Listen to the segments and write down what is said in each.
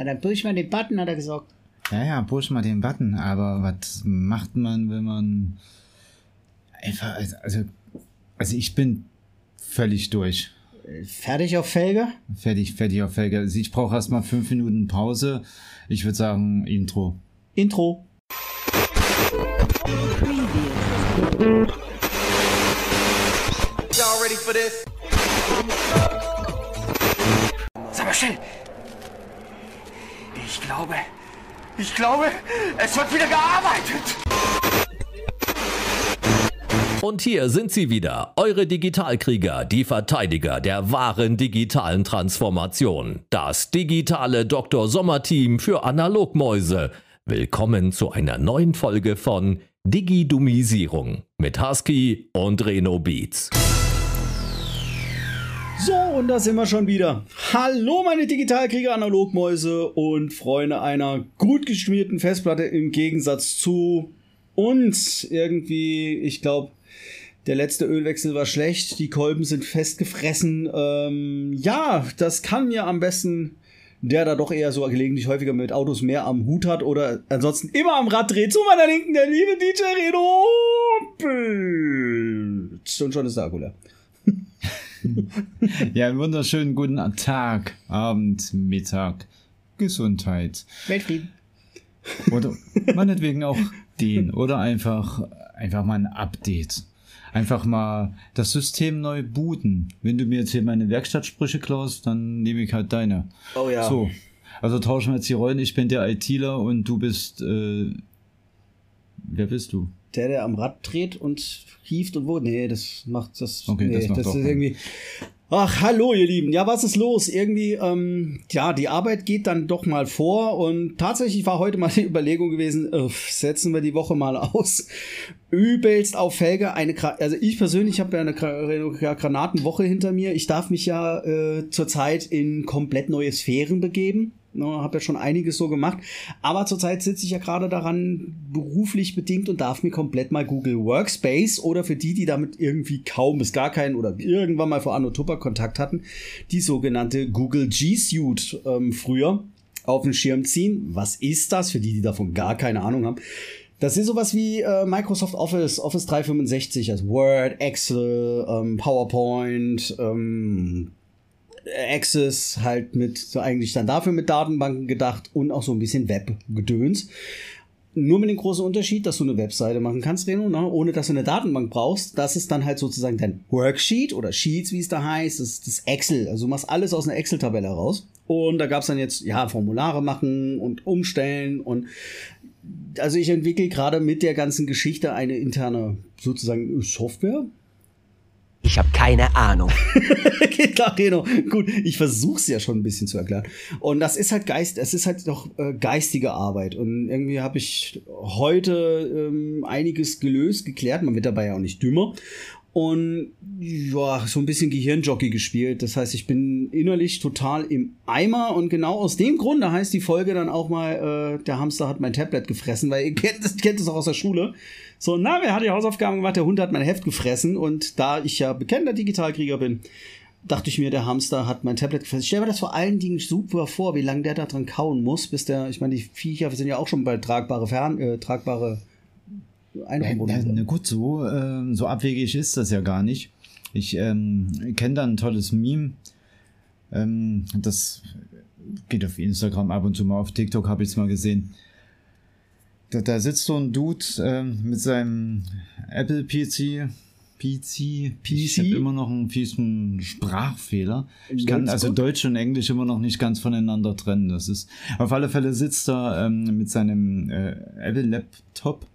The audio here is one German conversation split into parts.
Ja, dann push mal den Button, hat er gesagt. Ja, ja, push mal den Button, aber was macht man, wenn man einfach, also, also, also ich bin völlig durch. Fertig auf Felge? Fertig, fertig auf Felge. Also ich brauche erstmal fünf Minuten Pause. Ich würde sagen, Intro. Intro. Y'all ready for this? Sag mal schnell. Ich glaube, ich glaube, es wird wieder gearbeitet. Und hier sind sie wieder, eure Digitalkrieger, die Verteidiger der wahren digitalen Transformation. Das digitale Dr. Sommer-Team für Analogmäuse. Willkommen zu einer neuen Folge von Digidumisierung mit Husky und Reno Beats. So, und da sind wir schon wieder. Hallo, meine Digitalkrieger, Analogmäuse und Freunde einer gut geschmierten Festplatte im Gegensatz zu uns. Irgendwie, ich glaube, der letzte Ölwechsel war schlecht, die Kolben sind festgefressen. Ähm, ja, das kann mir am besten der da doch eher so gelegentlich häufiger mit Autos mehr am Hut hat oder ansonsten immer am Rad dreht. Zu meiner Linken der liebe DJ Reno. Und schon ist der Akku leer. ja, einen wunderschönen guten Tag, Abend, Mittag, Gesundheit. Weltfrieden. Oder meinetwegen auch den. Oder einfach, einfach mal ein Update. Einfach mal das System neu booten. Wenn du mir jetzt hier meine Werkstattsprüche klaust, dann nehme ich halt deine. Oh ja. So. Also tauschen wir jetzt die Rollen. Ich bin der ITler und du bist. Äh, wer bist du? Der, der am Rad dreht und hieft und wo? Nee, das macht das. Okay, nee, das macht das ist irgendwie. Ach, hallo, ihr Lieben. Ja, was ist los? Irgendwie, ähm, ja, die Arbeit geht dann doch mal vor und tatsächlich war heute mal die Überlegung gewesen, äh, setzen wir die Woche mal aus. Übelst auf Felge eine, Gra also ich persönlich habe ja eine Gra Granatenwoche hinter mir. Ich darf mich ja äh, zurzeit in komplett neue Sphären begeben. Ne, habe ja schon einiges so gemacht. Aber zurzeit sitze ich ja gerade daran, beruflich bedingt und darf mir komplett mal Google Workspace oder für die, die damit irgendwie kaum bis gar keinen oder irgendwann mal vor Anno Tupper Kontakt hatten, die sogenannte Google G Suite ähm, früher auf den Schirm ziehen. Was ist das für die, die davon gar keine Ahnung haben? Das ist sowas wie äh, Microsoft Office, Office 365, also Word, Excel, ähm, PowerPoint, ähm, Access halt mit so eigentlich dann dafür mit Datenbanken gedacht und auch so ein bisschen Web-Gedöns. Nur mit dem großen Unterschied, dass du eine Webseite machen kannst, Reno, ne, ohne dass du eine Datenbank brauchst. Das ist dann halt sozusagen dein Worksheet oder Sheets, wie es da heißt. Das ist das Excel. Also du machst alles aus einer Excel-Tabelle raus. Und da gab's dann jetzt, ja, Formulare machen und umstellen und also ich entwickle gerade mit der ganzen Geschichte eine interne sozusagen Software, Ich habe keine Ahnung. Klar, Reno. Gut, ich versuch's ja schon ein bisschen zu erklären. Und das ist halt Geist, es ist halt doch äh, geistige Arbeit. Und irgendwie habe ich heute ähm, einiges gelöst, geklärt. Man wird dabei ja auch nicht dümmer. Und ja, so ein bisschen Gehirnjockey gespielt. Das heißt, ich bin innerlich total im Eimer und genau aus dem Grunde heißt die Folge dann auch mal, äh, der Hamster hat mein Tablet gefressen, weil ihr kennt das, kennt das auch aus der Schule. So, na, wer hat die Hausaufgaben gemacht? Der Hund hat mein Heft gefressen und da ich ja bekennender Digitalkrieger bin, dachte ich mir, der Hamster hat mein Tablet gefressen. Ich stell mir das vor allen Dingen super vor, wie lange der da dran kauen muss, bis der, ich meine, die Viecher sind ja auch schon bald tragbare Fern, äh, tragbare Ja, Einraumwohnungen. na gut, so, ähm, so abwegig ist das ja gar nicht. Ich ähm, kenne da ein tolles Meme. Ähm, das geht auf Instagram ab und zu mal, auf TikTok habe ich es mal gesehen. Da, da sitzt so ein Dude ähm, mit seinem Apple PC. PC, Ich habe immer noch einen fiesen Sprachfehler. Ich kann also. Deutsch und Englisch immer noch nicht ganz voneinander trennen. Das ist auf alle Fälle sitzt er ähm, mit seinem äh, Apple Laptop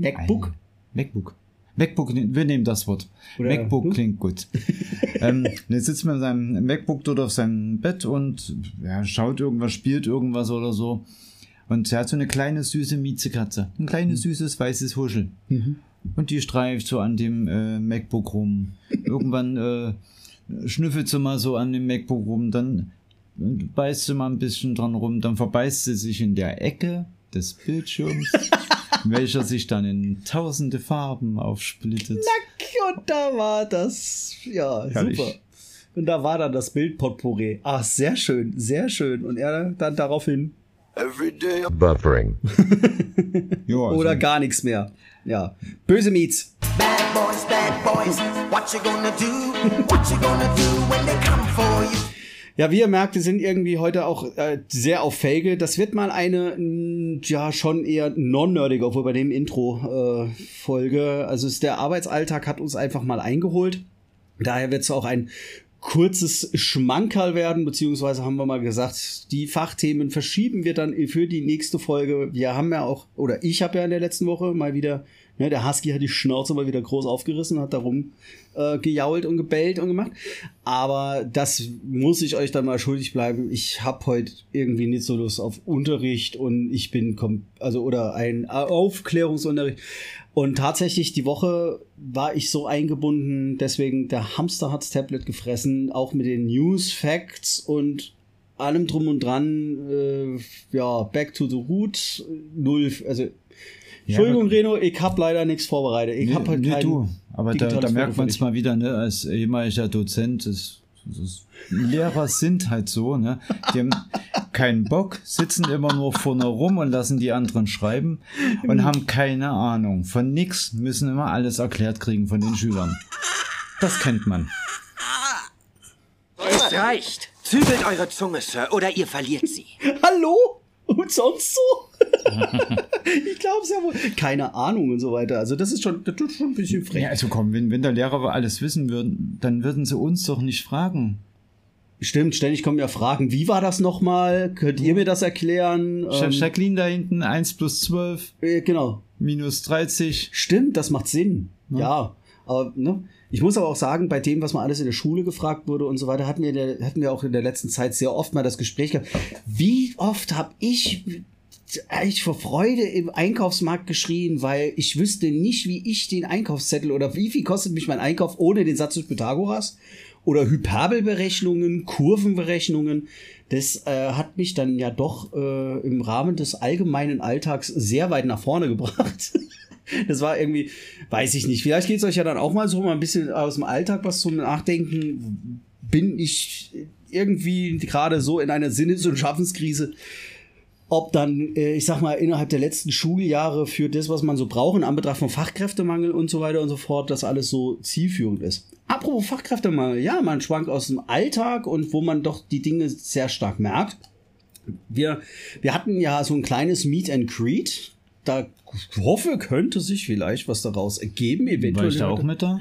MacBook. MacBook. MacBook, wir nehmen das Wort. Oder- MacBook hm? klingt gut. ähm, jetzt sitzt man in seinem MacBook dort auf seinem Bett und ja, schaut irgendwas, spielt irgendwas oder so. Und er hat so eine kleine süße Miezekatze. Ein kleines süßes weißes Huschel. Und die streift so an dem äh, MacBook rum. Irgendwann äh, schnüffelt sie mal so an dem MacBook rum, dann beißt sie mal ein bisschen dran rum, dann verbeißt sie sich in der Ecke des Bildschirms, welcher sich dann in tausende Farben aufsplittet. Und da war das, ja, Herrlich. super. Und da war dann das Bild Potpourri. Ach, sehr schön, sehr schön. Und er dann daraufhin. Buffering. Ja, also, Oder gar nichts mehr. Ja. Böse Meets. Bad boys, bad boys, what you gonna do? What you gonna do when they? Ja, wie ihr merkt, wir sind irgendwie heute auch äh, sehr auf Felge. Das wird mal eine, ja, schon eher non-nerdige, obwohl bei dem Intro-Folge. also es, der Arbeitsalltag hat uns einfach mal eingeholt. Daher wird es auch ein kurzes Schmankerl werden, beziehungsweise haben wir mal gesagt, die Fachthemen verschieben wir dann für die nächste Folge. Wir haben ja auch, oder ich habe ja in der letzten Woche mal wieder, ne, der Husky hat die Schnauze mal wieder groß aufgerissen, hat darum äh, gejault und gebellt und gemacht. Aber das muss ich euch dann mal schuldig bleiben. Ich habe heute irgendwie nicht so Lust auf Unterricht und ich bin, kom also oder ein Aufklärungsunterricht. Und tatsächlich, die Woche war ich so eingebunden, deswegen der Hamster hat's Tablet gefressen, auch mit den News, Facts und allem drum und dran, äh, ja, back to the root, null, also, Entschuldigung, aber- Reno, ich hab leider nichts vorbereitet. Ich Nee, hab halt nee, kein du. Aber da, da merkt man es mal wieder, ne, als ehemaliger Dozent, das, das, Lehrer sind halt so, ne? Die haben keinen Bock, sitzen immer nur vorne rum und lassen die anderen schreiben und haben keine Ahnung. Von nix müssen immer alles erklärt kriegen von den Schülern. Das kennt man. Es reicht. Zügelt eure Zunge, Sir, oder ihr verliert sie. Hallo? Und sonst so? ich glaub's ja wohl. Keine Ahnung und so weiter. Also das ist schon, das ist schon ein bisschen frech. Ja, also komm, wenn, wenn der Lehrer alles wissen würden, dann würden sie uns doch nicht fragen. Stimmt, ständig kommen ja Fragen. Wie war das nochmal? Könnt ihr mir das erklären? Ähm, Jacqueline da hinten, 1 plus 12, äh, genau. minus 30. Stimmt, das macht Sinn. Ja. Aber, ne? Ich muss aber auch sagen, bei dem, was mal alles in der Schule gefragt wurde und so weiter, hatten wir, der, hatten wir auch in der letzten Zeit sehr oft mal das Gespräch gehabt. Wie oft habe ich eigentlich vor Freude im Einkaufsmarkt geschrien, weil ich wüsste nicht, wie ich den Einkaufszettel oder wie viel kostet mich mein Einkauf ohne den Satz des Pythagoras oder Hyperbelberechnungen, Kurvenberechnungen. Das äh, hat mich dann ja doch äh, im Rahmen des allgemeinen Alltags sehr weit nach vorne gebracht. Das war irgendwie, weiß ich nicht. Vielleicht geht es euch ja dann auch mal so mal ein bisschen aus dem Alltag was zum Nachdenken. Bin ich irgendwie gerade so in einer Sinnes- und Schaffenskrise? Ob dann, äh, ich sag mal, innerhalb der letzten Schuljahre für das, was man so braucht, in Anbetracht von Fachkräftemangel und so weiter und so fort, das alles so zielführend ist. Apropos Fachkräftemangel, ja, man schwankt aus dem Alltag und wo man doch die Dinge sehr stark merkt. Wir, wir hatten ja so ein kleines Meet and Greet. Da hoffe, könnte sich vielleicht was daraus ergeben. War Eventuell. ich da auch mit da?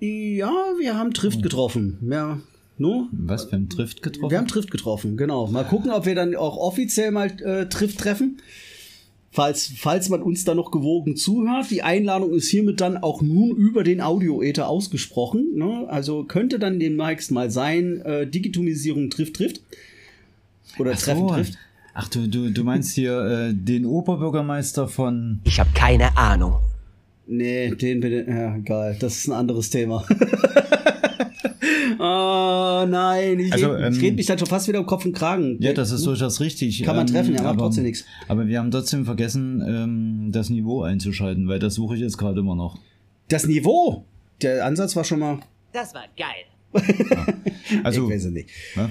Ja, wir haben Trift getroffen. Ja, no? Was, wir haben Trift getroffen? Wir haben Trift getroffen, genau. Mal gucken, ob wir dann auch offiziell mal äh, Trift treffen. Falls, falls man uns da noch gewogen zuhört. Die Einladung ist hiermit dann auch nun über den Audio-Ether ausgesprochen. Ne? Also könnte dann demnächst mal sein, äh, Digitalisierung trifft, trifft. Oder Ach Treffen so. trifft. Ach du, du, du meinst hier äh, den Oberbürgermeister von. Ich habe keine Ahnung. Nee, den bitte. Ja, egal. Das ist ein anderes Thema. oh nein, ich, Also, red, ich ähm, red mich dann schon fast wieder um Kopf und Kragen. Ja, das ist durchaus richtig. Kann man treffen, ja, macht aber, trotzdem nichts. Aber wir haben trotzdem vergessen, ähm, das Niveau einzuschalten, weil das suche ich jetzt gerade immer noch. Das Niveau. Der Ansatz war schon mal. Das war geil. Also, ich weiß es nicht. ne?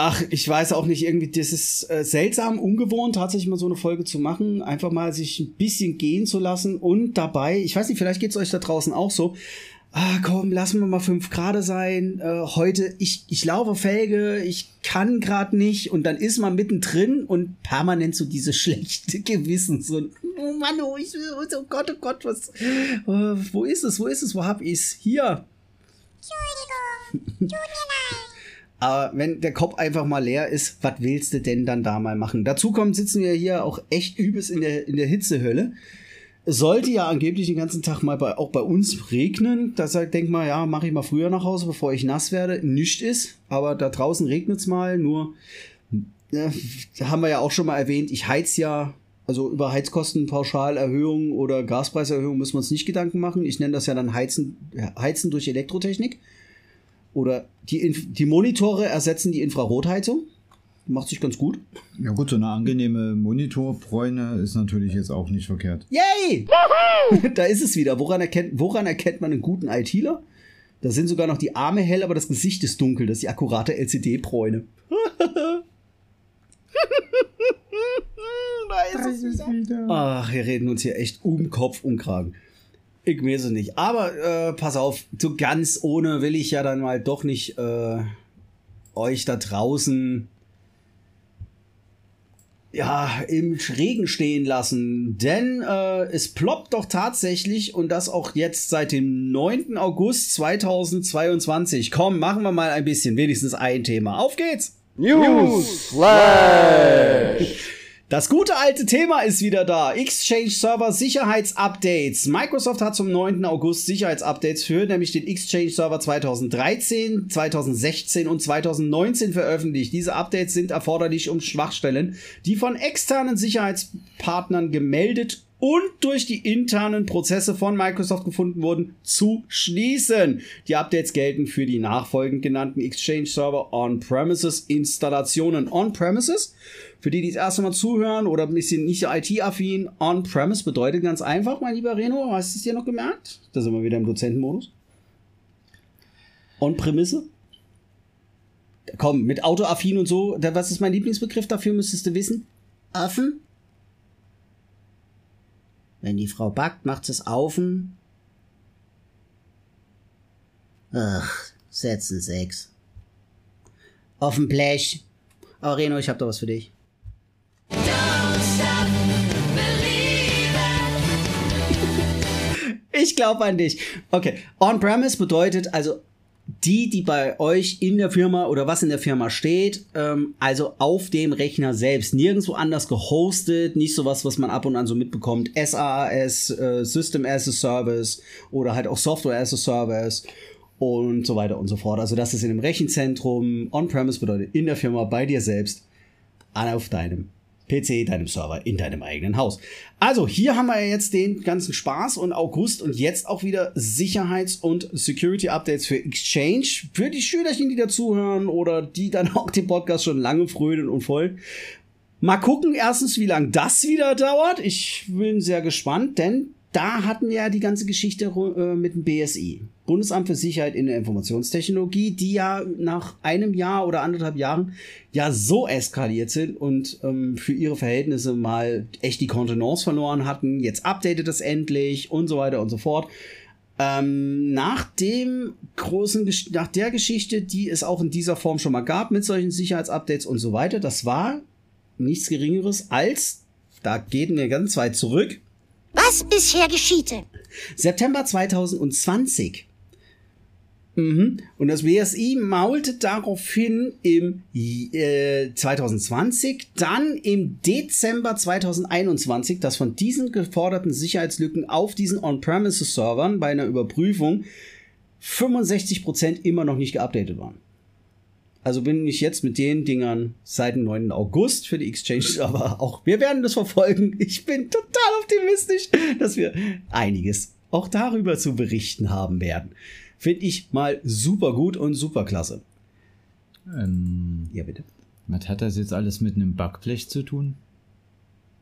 Ach, ich weiß auch nicht, irgendwie, das ist äh, seltsam, ungewohnt, tatsächlich mal so eine Folge zu machen. Einfach mal sich ein bisschen gehen zu lassen und dabei, ich weiß nicht, vielleicht geht's euch da draußen auch so. Ah, komm, lassen wir mal fünf Grad sein. Äh, heute, ich, ich laufe Felge, ich kann grad nicht und dann ist man mittendrin und permanent so dieses schlechte Gewissen. So, oh Mann, oh, ich, oh Gott, oh Gott, was, äh, wo ist es, wo ist es, wo hab ich's? Hier. Aber wenn der Kopf einfach mal leer ist, was willst du denn dann da mal machen? Dazu kommt, sitzen wir hier auch echt übelst in der, in der Hitzehölle. Es sollte ja angeblich den ganzen Tag mal bei, auch bei uns regnen. Da sagt, denk mal, ja, mache ich mal früher nach Hause, bevor ich nass werde. Nicht ist, aber da draußen regnet's mal. Nur, ja, haben wir ja auch schon mal erwähnt, ich heiz ja, also über Heizkostenpauschalerhöhung oder Gaspreiserhöhung müssen wir uns nicht Gedanken machen. Ich nenne das ja dann Heizen, Heizen durch Elektrotechnik. Oder die, Inf die Monitore ersetzen die Infrarotheizung. Macht sich ganz gut. Ja gut, so eine angenehme Monitorbräune ist natürlich jetzt auch nicht verkehrt. Yay! da ist es wieder. Woran erkennt, woran erkennt man einen guten ITler? Da sind sogar noch die Arme hell, aber das Gesicht ist dunkel. Das ist die akkurate LCD-Bräune. Ach, wir reden uns hier echt um Kopf, um Kragen. Ich weiß es nicht. Aber äh, pass auf, so ganz ohne will ich ja dann mal doch nicht äh, euch da draußen ja, im Regen stehen lassen. Denn äh, es ploppt doch tatsächlich und das auch jetzt seit dem 9. August 2022. Komm, machen wir mal ein bisschen, wenigstens ein Thema. Auf geht's! News Flash! Das gute alte Thema ist wieder da. Exchange Server Sicherheitsupdates. Microsoft hat zum 9. August Sicherheitsupdates für nämlich den Exchange Server 2013, 2016 und 2019 veröffentlicht. Diese Updates sind erforderlich, um Schwachstellen, die von externen Sicherheitspartnern gemeldet und durch die internen Prozesse von Microsoft gefunden wurden, zu schließen. Die Updates gelten für die nachfolgend genannten Exchange Server On-Premises Installationen. On-Premises, für die, die das erste Mal zuhören oder ein bisschen nicht IT-affin, On-Premise bedeutet ganz einfach, mein lieber Reno, hast du es dir noch gemerkt? Da sind wir wieder im Dozentenmodus. On-Prämisse? Komm, mit Autoaffin und so, was ist mein Lieblingsbegriff dafür, müsstest du wissen? Affen? Wenn die Frau backt, macht sie es aufen. Ach, setzen sechs. Auf dem Blech. Aber Reno, ich hab da was für dich. Ich glaube an dich. Okay, On-Premise bedeutet also die, die bei euch in der Firma oder was in der Firma steht, ähm, also auf dem Rechner selbst, nirgendwo anders gehostet, nicht sowas, was man ab und an so mitbekommt, SaaS, äh, System as a Service oder halt auch Software as a Service und so weiter und so fort. Also das ist in dem Rechenzentrum, On-Premise bedeutet in der Firma bei dir selbst, auf deinem PC, deinem Server, in deinem eigenen Haus. Also, hier haben wir jetzt den ganzen Spaß und August und jetzt auch wieder Sicherheits- und Security-Updates für Exchange. Für die Schülerchen, die dazuhören oder die dann auch den Podcast schon lange frönen und folgen. Mal gucken, erstens, wie lange das wieder dauert. Ich bin sehr gespannt, denn da hatten wir ja die ganze Geschichte äh, mit dem BSI. Bundesamt für Sicherheit in der Informationstechnologie, die ja nach einem Jahr oder anderthalb Jahren ja so eskaliert sind und ähm, für ihre Verhältnisse mal echt die Kontenance verloren hatten. Jetzt updatet es endlich und so weiter und so fort. Ähm, nach dem großen, nach der Geschichte, die es auch in dieser Form schon mal gab mit solchen Sicherheitsupdates und so weiter, das war nichts Geringeres als, da gehen wir ganz weit zurück, was bisher geschiehte. September 2020. Mhm. Und das BSI maulte daraufhin im äh, 2020, dann im Dezember 2021, dass von diesen geforderten Sicherheitslücken auf diesen On-Premises-Servern bei einer Überprüfung 65% immer noch nicht geupdatet waren. Also bin ich jetzt mit den Dingern seit dem 9. August für die Exchange Server auch. Wir werden das verfolgen. Ich bin total optimistisch, dass wir einiges auch darüber zu berichten haben werden. Finde ich mal super gut und super klasse. Ähm, Ja, bitte. was hat das jetzt alles mit einem Backblech zu tun?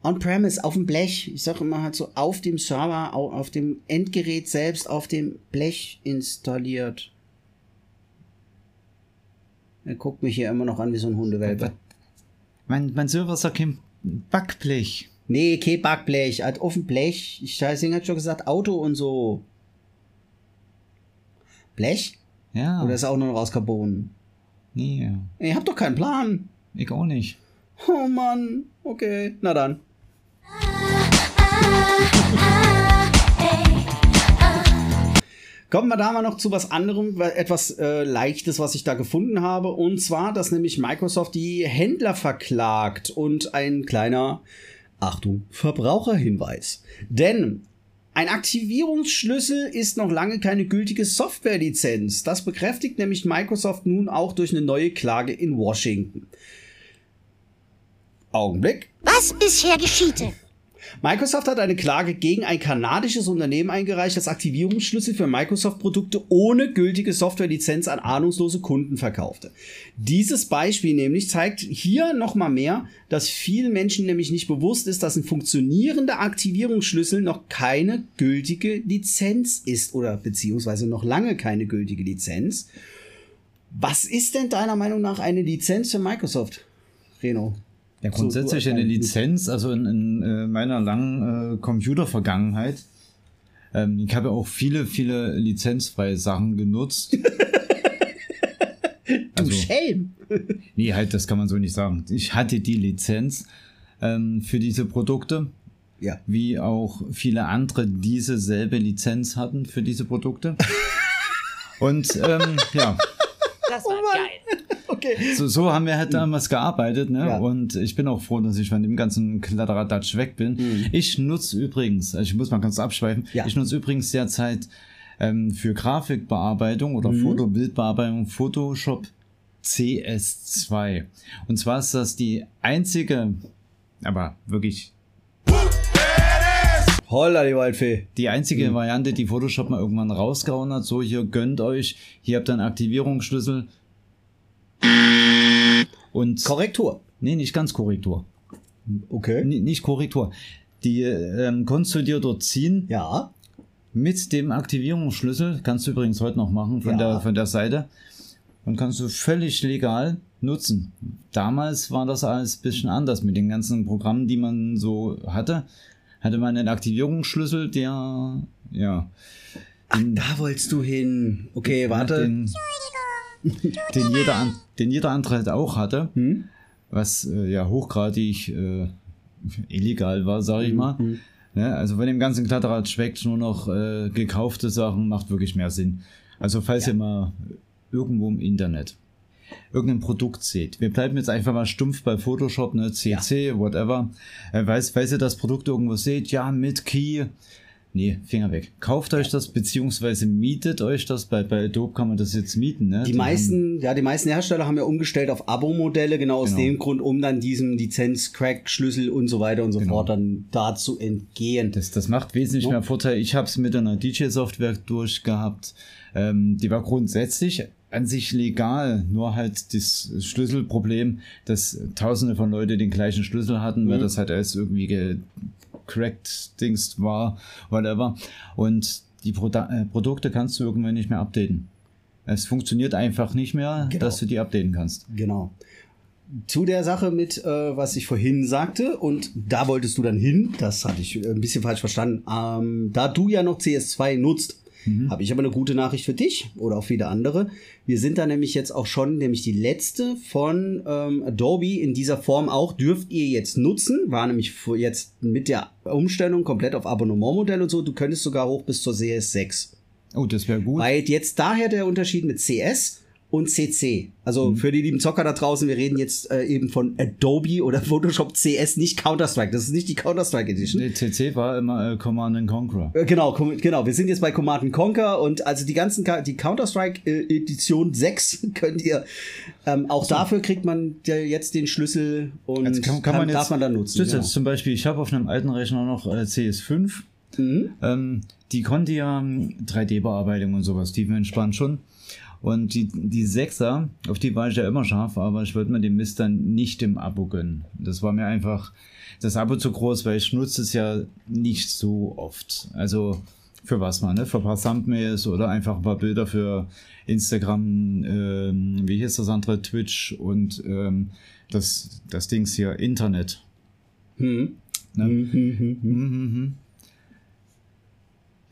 On-Premise, auf dem Blech. Ich sage immer halt so auf dem Server, au- auf dem Endgerät selbst, auf dem Blech installiert. Er guckt mich hier immer noch an wie so ein Hundewelpe. Mein, mein Server sagt kein Backblech. Nee, kein Backblech, halt auf dem Blech. Ich deswegen hat schon gesagt Auto und so. Blech? Ja. Oder ist auch nur noch aus Carbon? nee, Ihr habt doch keinen Plan. ich auch nicht. Oh Mann. Okay, na dann. Kommen wir da mal noch zu was anderem, wa- etwas äh, Leichtes, was ich da gefunden habe. Und zwar, dass nämlich Microsoft die Händler verklagt und ein kleiner, Achtung, Verbraucherhinweis. Denn ein Aktivierungsschlüssel ist noch lange keine gültige Softwarelizenz. Das bekräftigt nämlich Microsoft nun auch durch eine neue Klage in Washington. Augenblick. Was bisher geschiehte. Microsoft hat eine Klage gegen ein kanadisches Unternehmen eingereicht, das Aktivierungsschlüssel für Microsoft-Produkte ohne gültige Softwarelizenz an ahnungslose Kunden verkaufte. Dieses Beispiel nämlich zeigt hier nochmal mehr, dass vielen Menschen nämlich nicht bewusst ist, dass ein funktionierender Aktivierungsschlüssel noch keine gültige Lizenz ist oder beziehungsweise noch lange keine gültige Lizenz. Was ist denn deiner Meinung nach eine Lizenz für Microsoft, Reno? Ja, grundsätzlich So, du- eine Lizenz, also in, in äh, meiner langen äh, Computer-Vergangenheit. Ähm, ich habe auch viele, viele lizenzfreie Sachen genutzt. Du Also- Schelm! Nee, halt, das kann man so nicht sagen. Ich hatte die Lizenz ähm, für diese Produkte, Ja. wie auch viele andere diese selbe Lizenz hatten für diese Produkte. Und ähm, ja. Okay. so, so haben wir halt damals gearbeitet, ne? Ja. Und ich bin auch froh, dass ich von dem ganzen Kladderadatsch weg bin. Ich nutze übrigens, also ich muss mal ganz abschweifen, Ja. ich nutze übrigens derzeit ähm, für Grafikbearbeitung oder Fotobildbearbeitung Photoshop CS2. Und zwar ist das die einzige, aber wirklich Holla, die Waldfee. die einzige Variante, die Photoshop mal irgendwann rausgehauen hat. So, hier gönnt euch, hier habt ihr einen Aktivierungsschlüssel. Und Korrektur. nee, nicht ganz Korrektur. Okay. N nicht Korrektur. Die ähm, konntest du dir dort ziehen Ja. mit dem Aktivierungsschlüssel. Kannst du übrigens heute noch machen von, Ja. der, von der Seite. Und kannst du völlig legal nutzen. Damals war das alles ein bisschen anders mit den ganzen Programmen, die man so hatte. Hatte man einen Aktivierungsschlüssel, der, ja, den, Da wolltest du hin. Okay, warte. den, den, jeder, den jeder andere halt auch hatte. Hm? was äh, ja hochgradig äh, illegal war, sage ich Mhm. mal. Ne? Also von dem ganzen Kletterrad schmeckt nur noch äh, gekaufte Sachen, macht wirklich mehr Sinn. Also falls ihr mal irgendwo im Internet irgendein Produkt seht, wir bleiben jetzt einfach mal stumpf bei Photoshop, ne, CC, whatever, äh, falls, falls ihr das Produkt irgendwo seht, ja, mit Key, nee, Finger weg. Kauft euch das, beziehungsweise mietet euch das, bei, bei Adobe kann man das jetzt mieten, ne? Die haben- meisten, ja, die meisten Hersteller haben ja umgestellt auf Abo-Modelle, genau aus Genau. dem Grund, um dann diesem Lizenz-Crack, Schlüssel und so weiter und so Genau. fort dann da zu entgehen. Das, das macht wesentlich Ja. mehr Vorteil. Ich habe es mit einer DJ-Software durchgehabt. Ähm, die war grundsätzlich an sich legal, nur halt das Schlüsselproblem, dass tausende von Leuten den gleichen Schlüssel hatten, weil Mhm. das halt alles irgendwie gecrackt Dings war, whatever. Und die Produ äh, Produkte kannst du irgendwann nicht mehr updaten. Es funktioniert einfach nicht mehr, Genau. dass du die updaten kannst. Genau. Zu der Sache mit, äh, was ich vorhin sagte, und da wolltest du dann hin, das hatte ich äh, ein bisschen falsch verstanden. Ähm, da du ja noch CS2 nutzt, habe ich aber eine gute Nachricht für dich oder auch viele andere. Wir sind da nämlich jetzt auch schon, nämlich die letzte von ähm, Adobe in dieser Form auch, dürft ihr jetzt nutzen. War nämlich jetzt mit der Umstellung komplett auf Abonnementmodell und so. Du könntest sogar hoch bis zur CS6. Oh, das wäre gut. Weil jetzt daher der Unterschied mit CS und CC. Also Mhm. für die lieben Zocker da draußen, wir reden jetzt äh, eben von Adobe oder Photoshop CS, nicht Counter-Strike. Das ist nicht die Counter-Strike Edition. Nee, CC war immer äh, Command and Conquer. Äh, Genau, genau. Wir sind jetzt bei Command and Conquer und also die ganzen, die Counter-Strike äh, Edition 6 könnt ihr, ähm, auch dafür kriegt man ja jetzt den Schlüssel und Jetzt kann, kann man jetzt, darf man dann nutzen. Das ist genau. jetzt zum Beispiel, ich habe auf einem alten Rechner noch äh, CS5. Mhm. Ähm, die konnte ja ähm, 3D-Bearbeitung und sowas, tiefenentspannt schon. Und die, die Sechser, auf die war ich ja immer scharf, aber ich wollte mir den Mist dann nicht im Abo gönnen. Das war mir einfach das Abo zu groß, weil ich nutze es ja nicht so oft. Also für was mal, ne? Für ein paar Thumbnails oder einfach ein paar Bilder für Instagram, ähm, wie hieß das andere, Twitch und ähm, das, das Dings hier, Internet. Hm. Ne? Hm, hm, hm, hm. Mhm, mhm.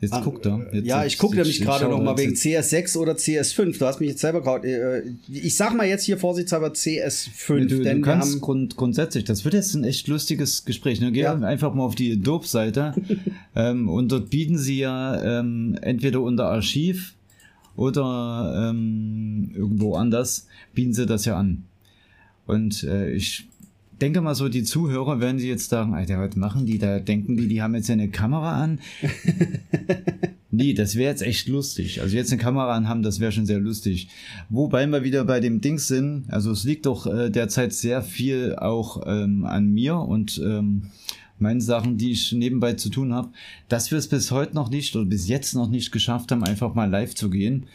Jetzt Ah, guckt er. Jetzt, ja, ich gucke nämlich ich gerade schau noch mal jetzt- wegen CS6 oder CS5. Du hast mich jetzt selber gerade. Äh, ich sag mal jetzt hier vorsichtshalber CS5, Nee, du, denn du wir kannst haben. grund, grundsätzlich, das wird jetzt ein echt lustiges Gespräch. Ne? Geh Ja. einfach mal auf die Adobe-Seite ähm, und dort bieten sie ja ähm, entweder unter Archiv oder ähm, irgendwo anders bieten sie das ja an. Und äh, ich denke mal so, die Zuhörer werden sie jetzt sagen, Alter, was machen die da? Denken die, die haben jetzt eine Kamera an? Nee, das wäre jetzt echt lustig. Also jetzt eine Kamera anhaben, das wäre schon sehr lustig. Wobei wir wieder bei dem Dings sind, also es liegt doch äh, derzeit sehr viel auch ähm, an mir und ähm, meinen Sachen, die ich nebenbei zu tun habe, dass wir es bis heute noch nicht oder bis jetzt noch nicht geschafft haben, einfach mal live zu gehen.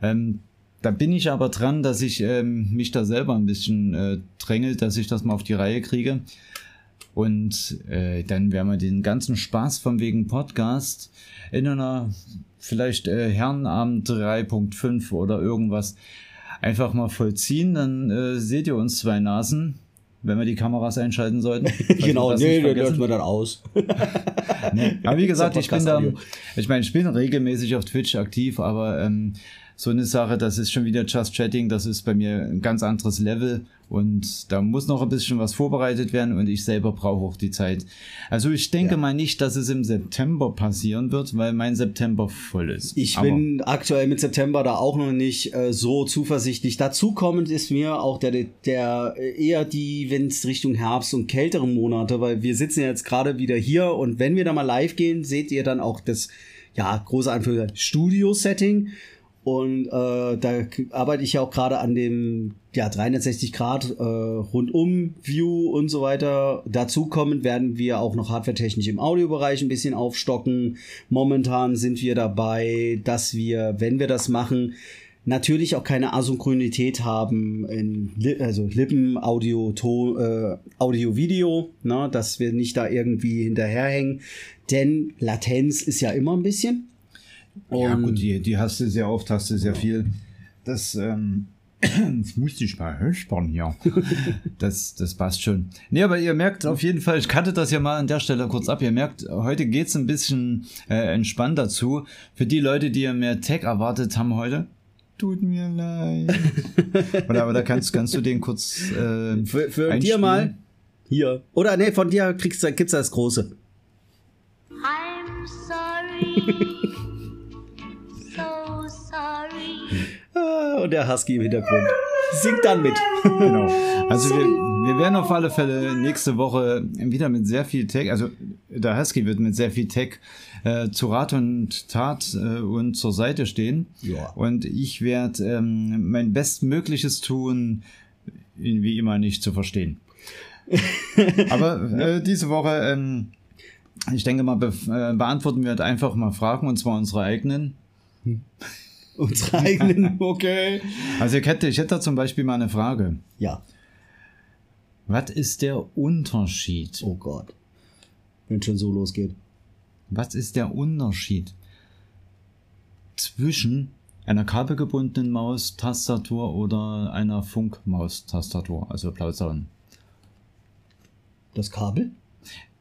Ähm, da bin ich aber dran, dass ich ähm, mich da selber ein bisschen äh, drängel, dass ich das mal auf die Reihe kriege. Und äh, dann werden wir den ganzen Spaß von wegen Podcast in einer vielleicht äh, Herrenabend 3.5 oder irgendwas einfach mal vollziehen. Dann äh, seht ihr uns zwei Nasen, wenn wir die Kameras einschalten sollten. genau, nee, den lassen wir dann aus. nee. Aber wie gesagt, ich bin da, ich meine, ich bin regelmäßig auf Twitch aktiv, aber ähm, so eine Sache, das ist schon wieder Just Chatting, das ist bei mir ein ganz anderes Level und da muss noch ein bisschen was vorbereitet werden und ich selber brauche auch die Zeit. Also ich denke ja. mal nicht, dass es im September passieren wird, weil mein September voll ist. Ich Aber bin aktuell mit September da auch noch nicht äh, so zuversichtlich. Dazu kommend ist mir auch der, der eher die, wenn es Richtung Herbst und kältere Monate, weil wir sitzen ja jetzt gerade wieder hier und wenn wir da mal live gehen, seht ihr dann auch das ja, große Anführungszeichen Studio-Setting. Und äh, da arbeite ich ja auch gerade an dem ja, 360 Grad äh, rundum View und so weiter. Dazu kommend werden wir auch noch hardwaretechnisch im Audiobereich ein bisschen aufstocken. Momentan sind wir dabei, dass wir, wenn wir das machen, natürlich auch keine Asynchronität haben in Li also Lippen, Audio, Ton, äh, Audio, Video, ne, dass wir nicht da irgendwie hinterherhängen. Denn Latenz ist ja immer ein bisschen. Und ja, gut, die, die hast du sehr oft, hast du sehr viel. Das, ähm, das musste ich mal hören hier. Das, das passt schon. Nee, aber ihr merkt auf jeden Fall, ich kannte das ja mal an der Stelle kurz ab. Ihr merkt, heute geht's ein bisschen äh, entspannt dazu. Für die Leute, die ja mehr Tech erwartet haben heute, tut mir leid. Oder, aber da kannst, kannst du den kurz. Äh, für für dir mal. Hier. Oder nee, von dir kriegst du, gibt's das große. I'm sorry. und der Husky im Hintergrund. Singt dann mit. Genau. Also wir, wir werden auf alle Fälle nächste Woche wieder mit sehr viel Tech, also der Husky wird mit sehr viel Tech äh, zu Rat und Tat äh, und zur Seite stehen. Ja. Und ich werde ähm, mein Bestmögliches tun, ihn wie immer nicht zu verstehen. Aber äh, diese Woche, ähm, ich denke mal, be äh, beantworten wir halt einfach mal Fragen, und zwar unsere eigenen. Hm. Unsere eigenen, okay. Also ich hätte, ich hätte da zum Beispiel mal eine Frage. Ja. Was ist der Unterschied? Oh Gott. Wenn schon so losgeht. Was ist der Unterschied zwischen einer kabelgebundenen Maustastatur oder einer Funkmaustastatur, also Blauzahn? Das Kabel?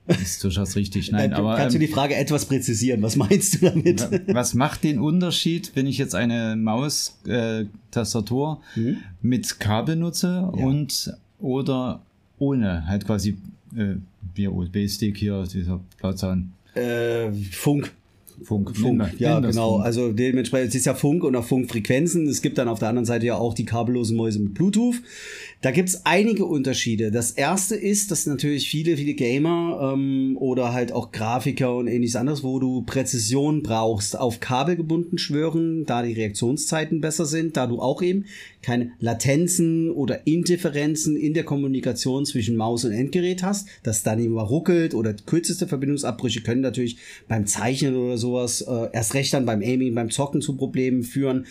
Ist durchaus richtig. Nein, du, aber. Kannst ähm, du die Frage etwas präzisieren? Was meinst du damit? Was macht den Unterschied, wenn ich jetzt eine Maustastatur äh, hm? mit Kabel nutze ja. und oder ohne? Halt quasi äh, wie USB-Stick hier, dieser Blauzahn. Äh, Funk. Funk, Funk, Linder, ja, genau. Funk. Also dementsprechend, es ist ja Funk und auch Funkfrequenzen. Es gibt dann auf der anderen Seite ja auch die kabellosen Mäuse mit Bluetooth. Da gibt's einige Unterschiede. Das erste ist, dass natürlich viele, viele Gamer ähm, oder halt auch Grafiker und ähnliches anderes, wo du Präzision brauchst, auf Kabel gebunden schwören, da die Reaktionszeiten besser sind, da du auch eben keine Latenzen oder Indifferenzen in der Kommunikation zwischen Maus und Endgerät hast, dass dann immer ruckelt oder kürzeste Verbindungsabbrüche können natürlich beim Zeichnen oder sowas äh, erst recht dann beim Aiming, beim Zocken zu Problemen führen.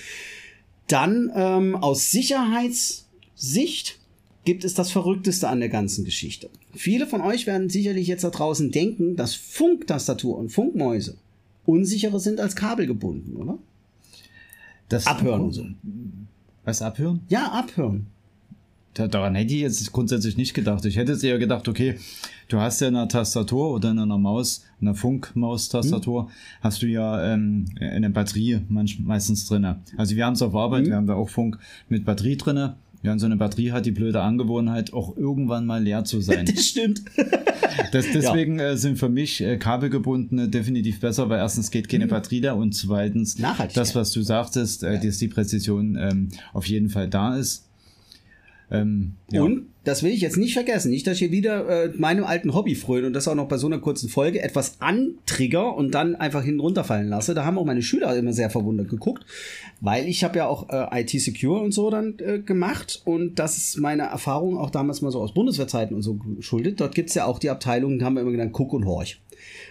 Dann ähm, aus Sicherheitssicht gibt es das Verrückteste an der ganzen Geschichte. Viele von euch werden sicherlich jetzt da draußen denken, dass Funktastatur und Funkmäuse unsicherer sind als kabelgebunden, oder? Das Abhören und so. Was, abhören? Ja, abhören. Da, daran hätte ich jetzt grundsätzlich nicht gedacht. Ich hätte eher gedacht, okay, du hast ja in einer Tastatur oder in einer Maus, einer Funkmaustastatur, hm. hast du ja ähm, eine Batterie meistens drin. Also wir haben es auf Arbeit, hm. wir haben da auch Funk mit Batterie drin. Ja, und so eine Batterie hat die blöde Angewohnheit, auch irgendwann mal leer zu sein. das stimmt. das, deswegen ja. äh, sind für mich äh, kabelgebundene definitiv besser, weil erstens geht keine mhm. Batterie da und zweitens das, was du sagst, äh, ja. dass die Präzision ähm, auf jeden Fall da ist. Ähm, ja. Und das will ich jetzt nicht vergessen. Nicht, dass ich hier wieder äh, meinem alten Hobby fröne und das auch noch bei so einer kurzen Folge etwas antrigger und dann einfach hinten runterfallen lasse. Da haben auch meine Schüler immer sehr verwundert geguckt, weil ich habe ja auch äh, IT Secure und so dann äh, gemacht und das ist meine Erfahrung auch damals mal so aus Bundeswehrzeiten und so geschuldet. Dort gibt's ja auch die Abteilungen, da haben wir immer genannt Guck und Horch.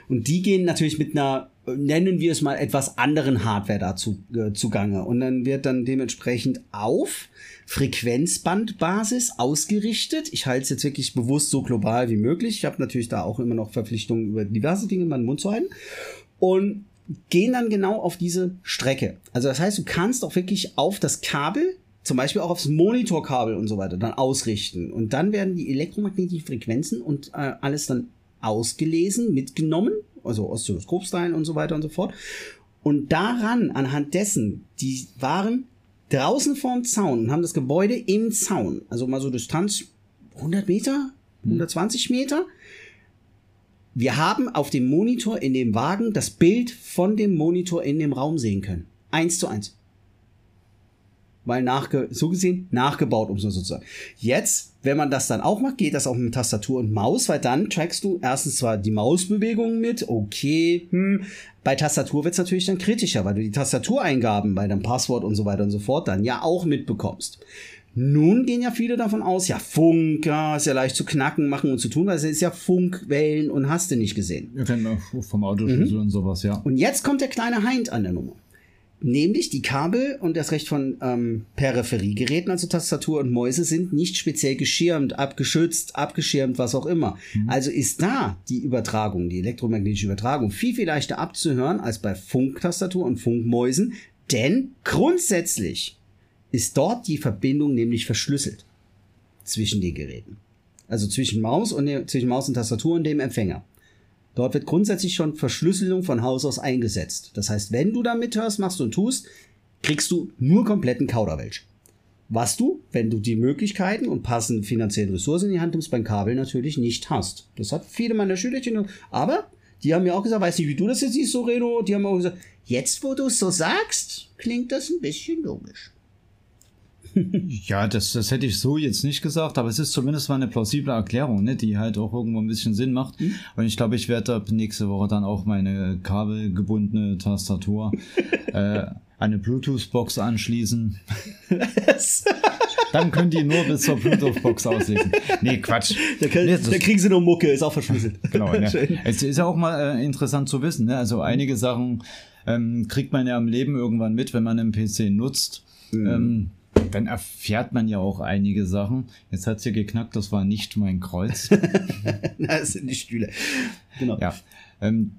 Und die gehen natürlich mit einer, nennen wir es mal, etwas anderen Hardware dazu äh, zugange. Und dann wird dann dementsprechend auf Frequenzbandbasis ausgerichtet. Ich halte es jetzt wirklich bewusst so global wie möglich. Ich habe natürlich da auch immer noch Verpflichtungen über diverse Dinge in meinen Mund zu halten. Und gehen dann genau auf diese Strecke. Also das heißt, du kannst auch wirklich auf das Kabel zum Beispiel auch aufs Monitorkabel und so weiter dann ausrichten. Und dann werden die elektromagnetischen Frequenzen und äh, alles dann ausgelesen, mitgenommen, also Oszilloskopsteilen und so weiter und so fort. Und daran, anhand dessen, die waren draußen vorm Zaun und haben das Gebäude im Zaun, also mal so Distanz 100 Meter, 120 Meter. Wir haben auf dem Monitor in dem Wagen das Bild von dem Monitor in dem Raum sehen können. Eins zu eins. Weil nachge so gesehen nachgebaut, um so zu sagen. Jetzt, wenn man das dann auch macht, geht das auch mit Tastatur und Maus, weil dann trackst du erstens zwar die Mausbewegungen mit, okay, hm. Bei Tastatur wird's natürlich dann kritischer, weil du die Tastatureingaben bei deinem Passwort und so weiter und so fort dann ja auch mitbekommst. Nun gehen ja viele davon aus, ja, Funk, ja, ist ja leicht zu knacken, machen und zu tun, weil es ist ja Funkwellen und hast du nicht gesehen. Ihr kennt auch vom Autoschlüssel und sowas, ja. Und jetzt kommt der kleine Hind an der Nummer. Nämlich die Kabel und das Recht von ähm, Peripheriegeräten, also Tastatur und Mäuse, sind nicht speziell geschirmt, abgeschützt, abgeschirmt, was auch immer. Also ist da die Übertragung, die elektromagnetische Übertragung, viel, viel leichter abzuhören als bei Funktastatur und Funkmäusen, denn grundsätzlich ist dort die Verbindung nämlich verschlüsselt zwischen den Geräten. Also zwischen Maus und zwischen Maus und Tastatur und dem Empfänger. Dort wird grundsätzlich schon Verschlüsselung von Haus aus eingesetzt. Das heißt, wenn du da mithörst, machst und tust, kriegst du nur kompletten Kauderwelsch. Was du, wenn du die Möglichkeiten und passende finanzielle Ressourcen in die Hand nimmst, beim Kabel natürlich nicht hast. Das hat viele meiner Schülerchen, aber die haben mir auch gesagt, weiß nicht, wie du das jetzt siehst, so Reno, die haben auch gesagt, jetzt wo du es so sagst, klingt das ein bisschen logisch. Ja, das, das hätte ich so jetzt nicht gesagt, aber es ist zumindest mal eine plausible Erklärung, ne, die halt auch irgendwo ein bisschen Sinn macht. Mhm. Und ich glaube, ich werde ab nächste Woche dann auch meine kabelgebundene Tastatur äh, eine Bluetooth-Box anschließen. dann können die nur bis zur Bluetooth-Box auslesen. Nee, Quatsch. Da, kann, Nee, das- da kriegen sie nur Mucke, ist auch verschlüsselt. Genau, ne? Es ist ja auch mal äh, interessant zu wissen. Ne? Also einige Sachen ähm, kriegt man ja im Leben irgendwann mit, wenn man einen PC nutzt. Ähm, dann erfährt man ja auch einige Sachen. Jetzt hat's hier geknackt, das war nicht mein Kreuz. das sind die Stühle. Genau. ja. Ähm,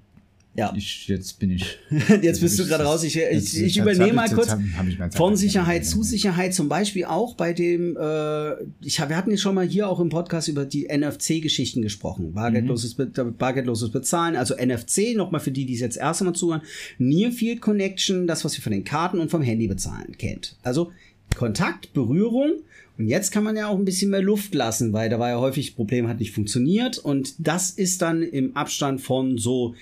Ja. ich, jetzt bin ich. Jetzt bist du gerade raus. Ich, Jetzt- ich übernehme mal kurz von. Sicherheit zu Sicherheit. Zum Beispiel auch bei dem, äh, ich hab, wir hatten ja schon mal hier auch im Podcast über die NFC-Geschichten gesprochen. Bargeldloses, Be bargeldloses Bezahlen, also NFC, nochmal für die, die es jetzt erst einmal zuhören. Near Field Connection, das, was ihr von den Karten und vom Handy bezahlen kennt. Also Kontakt, Berührung. Und jetzt kann man ja auch ein bisschen mehr Luft lassen, weil da war ja häufig Problem, hat nicht funktioniert. Und das ist dann im Abstand von so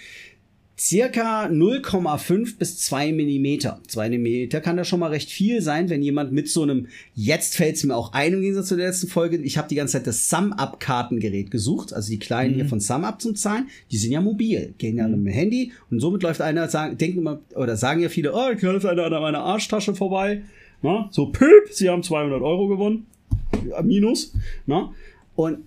circa 0,5 bis 2 Millimeter. 2 Millimeter kann da schon mal recht viel sein, wenn jemand mit so einem, jetzt fällt es mir auch ein im Gegensatz zu der letzten Folge, ich habe die ganze Zeit das Sum-Up-Kartengerät gesucht, also die kleinen hier von Sum-Up zum Zahlen, die sind ja mobil, gehen ja mit dem Handy und somit läuft einer, sagen, denken immer, oder sagen ja viele, oh, ich läuft einer an meiner Arschtasche vorbei, na, so püp, sie haben 200 Euro gewonnen, minus, na, und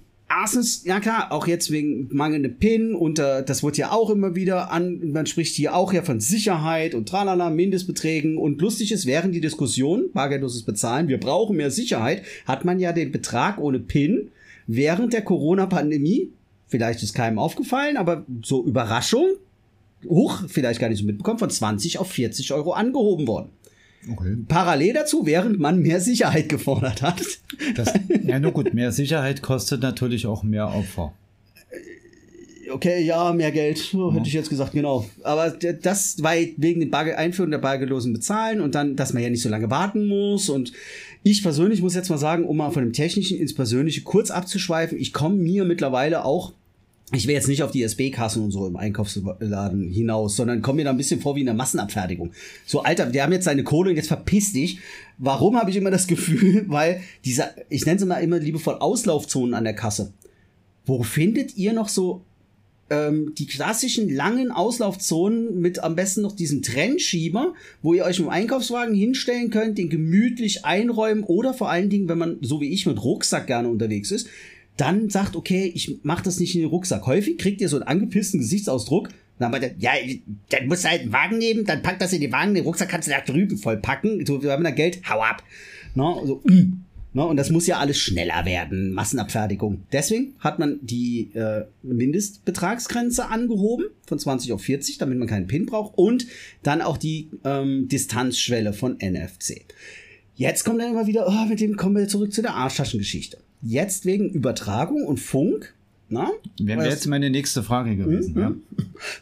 Erstens, ja klar, auch jetzt wegen mangelnde PIN und äh, das wird ja auch immer wieder an, man spricht hier auch ja von Sicherheit und tralala, Mindestbeträgen. Und lustig ist, während die Diskussion, bargeldloses Bezahlen, wir brauchen mehr Sicherheit, hat man ja den Betrag ohne PIN während der Corona-Pandemie, vielleicht ist keinem aufgefallen, aber so Überraschung, hoch, vielleicht gar nicht so mitbekommen, von 20 auf 40 Euro angehoben worden. Okay. Parallel dazu, während man mehr Sicherheit gefordert hat. Das, ja, nur gut, mehr Sicherheit kostet natürlich auch mehr Opfer. Okay, ja, mehr Geld, so, hätte ich jetzt gesagt, genau. Aber das war wegen der Barge Einführung der bargeldlosen Bezahlen und dann, dass man ja nicht so lange warten muss. Und ich persönlich muss jetzt mal sagen, um mal von dem Technischen ins Persönliche kurz abzuschweifen, ich komme mir mittlerweile auch ich will jetzt nicht auf die SB-Kassen und so im Einkaufsladen hinaus, sondern komme mir da ein bisschen vor wie in der Massenabfertigung. So, Alter, wir haben jetzt deine Kohle und jetzt verpiss dich. Warum habe ich immer das Gefühl? Weil dieser, ich nenne sie mal immer liebevoll Auslaufzonen an der Kasse. Wo findet ihr noch so ähm, die klassischen langen Auslaufzonen mit am besten noch diesem Trennschieber, wo ihr euch dem Einkaufswagen hinstellen könnt, den gemütlich einräumen oder vor allen Dingen, wenn man so wie ich mit Rucksack gerne unterwegs ist, dann sagt, okay, ich mache das nicht in den Rucksack. Häufig kriegt ihr so einen angepissten Gesichtsausdruck. Dann meint er, ja, dann musst du halt einen Wagen nehmen, dann pack das in den Wagen, den Rucksack kannst du da drüben vollpacken. So, wir haben da Geld, hau ab. No, so, mm. no, und das muss ja alles schneller werden, Massenabfertigung. Deswegen hat man die äh, Mindestbetragsgrenze angehoben von 20 auf 40, damit man keinen PIN braucht. Und dann auch die ähm, Distanzschwelle von NFC. Jetzt kommt dann immer wieder, oh, mit dem kommen wir zurück zu der Arschtaschengeschichte. Jetzt wegen Übertragung und Funk. Na? Wäre jetzt meine nächste Frage gewesen. Mhm. Ja.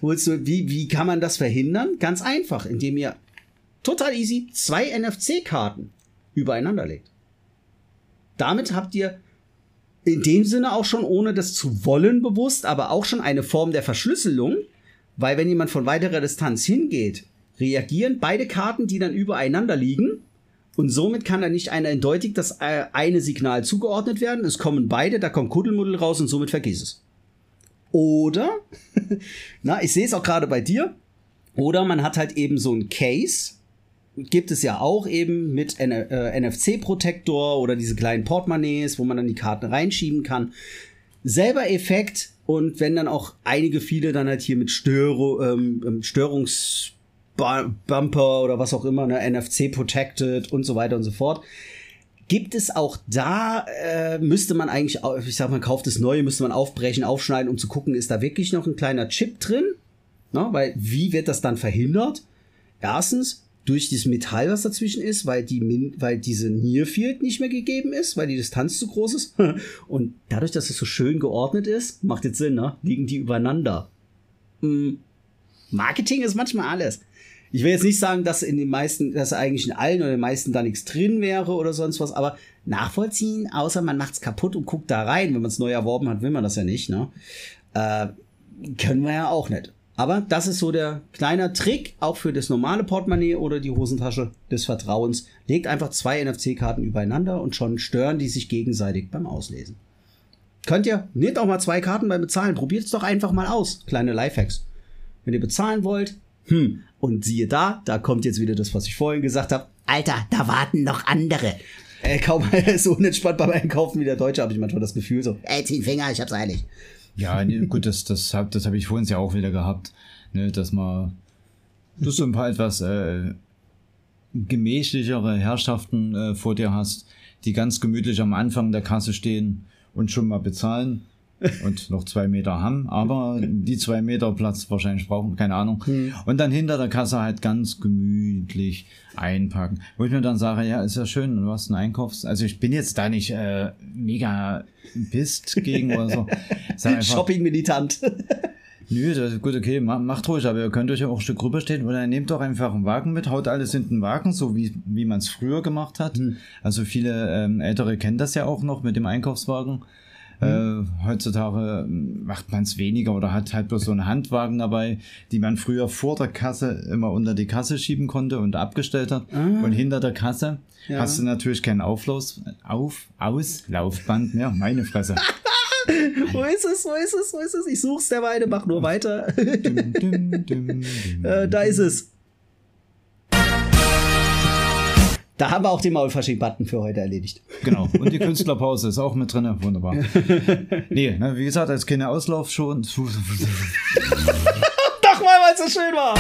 Du, wie, wie kann man das verhindern? Ganz einfach, indem ihr total easy zwei NFC-Karten übereinander legt. Damit habt ihr in dem Sinne auch schon, ohne das zu wollen bewusst, aber auch schon eine Form der Verschlüsselung, weil wenn jemand von weiterer Distanz hingeht, reagieren beide Karten, die dann übereinander liegen, und somit kann dann nicht ein eindeutig das äh, eine Signal zugeordnet werden. Es kommen beide, da kommt Kuddelmuddel raus und somit vergiss es. Oder, na, ich sehe es auch gerade bei dir. Oder man hat halt eben so ein Case, gibt es ja auch eben mit äh, NFC-Protektor oder diese kleinen Portemonnaies, wo man dann die Karten reinschieben kann. Selber Effekt und wenn dann auch einige viele dann halt hier mit Störung, ähm, Störungs Bumper oder was auch immer, ne, NFC protected und so weiter und so fort. Gibt es auch da, äh, müsste man eigentlich, ich sag mal, kauft das Neue, müsste man aufbrechen, aufschneiden, um zu gucken, ist da wirklich noch ein kleiner Chip drin? Ne, weil wie wird das dann verhindert? Erstens, durch dieses Metall, was dazwischen ist, weil, die, weil diese Near Field nicht mehr gegeben ist, weil die Distanz zu groß ist. Und dadurch, dass es so schön geordnet ist, macht jetzt Sinn, ne? liegen die übereinander. Hm. Marketing ist manchmal alles. Ich will jetzt nicht sagen, dass in den meisten, dass eigentlich in allen oder den meisten da nichts drin wäre oder sonst was, aber nachvollziehen, außer man macht's kaputt und guckt da rein, wenn man es neu erworben hat, will man das ja nicht, ne? Äh, können wir ja auch nicht. Aber das ist so der kleine Trick, auch für das normale Portemonnaie oder die Hosentasche des Vertrauens. Legt einfach zwei NFC-Karten übereinander und schon stören die sich gegenseitig beim Auslesen. Könnt ihr, nehmt auch mal zwei Karten beim Bezahlen, probiert es doch einfach mal aus. Kleine Lifehacks. Wenn ihr bezahlen wollt, hm, und siehe da, da kommt jetzt wieder das, was ich vorhin gesagt habe. Alter, da warten noch andere. Ey, kaum so unentspannt beim Einkaufen wie der Deutsche, habe ich manchmal das Gefühl so. Ey, zieh den Finger, ich hab's eilig. Ja, nee, gut, das, das habe das hab ich vorhin ja auch wieder gehabt, ne, dass man dass du ein paar etwas äh, gemächlichere Herrschaften äh, vor dir hast, die ganz gemütlich am Anfang der Kasse stehen und schon mal bezahlen und noch zwei Meter haben, aber die zwei Meter Platz wahrscheinlich brauchen, keine Ahnung. Hm. Und dann hinter der Kasse halt ganz gemütlich einpacken. Wo ich mir dann sage, ja, ist ja schön, du hast einen Einkaufs... Also ich bin jetzt da nicht äh, mega pisst gegen oder so. Shopping-Militant. Nö, das ist gut, okay, macht ruhig, aber ihr könnt euch ja auch ein Stück rüberstehen oder nehmt doch einfach einen Wagen mit, haut alles in den Wagen, so wie, wie man es früher gemacht hat. Hm. Also viele ähm, Ältere kennen das ja auch noch mit dem Einkaufswagen. Äh, heutzutage macht man es weniger oder hat halt bloß so einen Handwagen dabei, die man früher vor der Kasse immer unter die Kasse schieben konnte und abgestellt hat. Ah. Und hinter der Kasse ja. hast du natürlich kein Auflauf, Auf, Auslaufband mehr. Meine Fresse. wo ist es? Wo ist es? Wo ist es? Ich such's derweil, mach nur weiter. dum, dum, dum, äh, da ist es. Da haben wir auch den Maulfasching-Button für heute erledigt. Genau. Und die Künstlerpause ist auch mit drin. Wunderbar. nee, ne, wie gesagt, als keine Auslauf schon. Doch mal, weil es so schön war.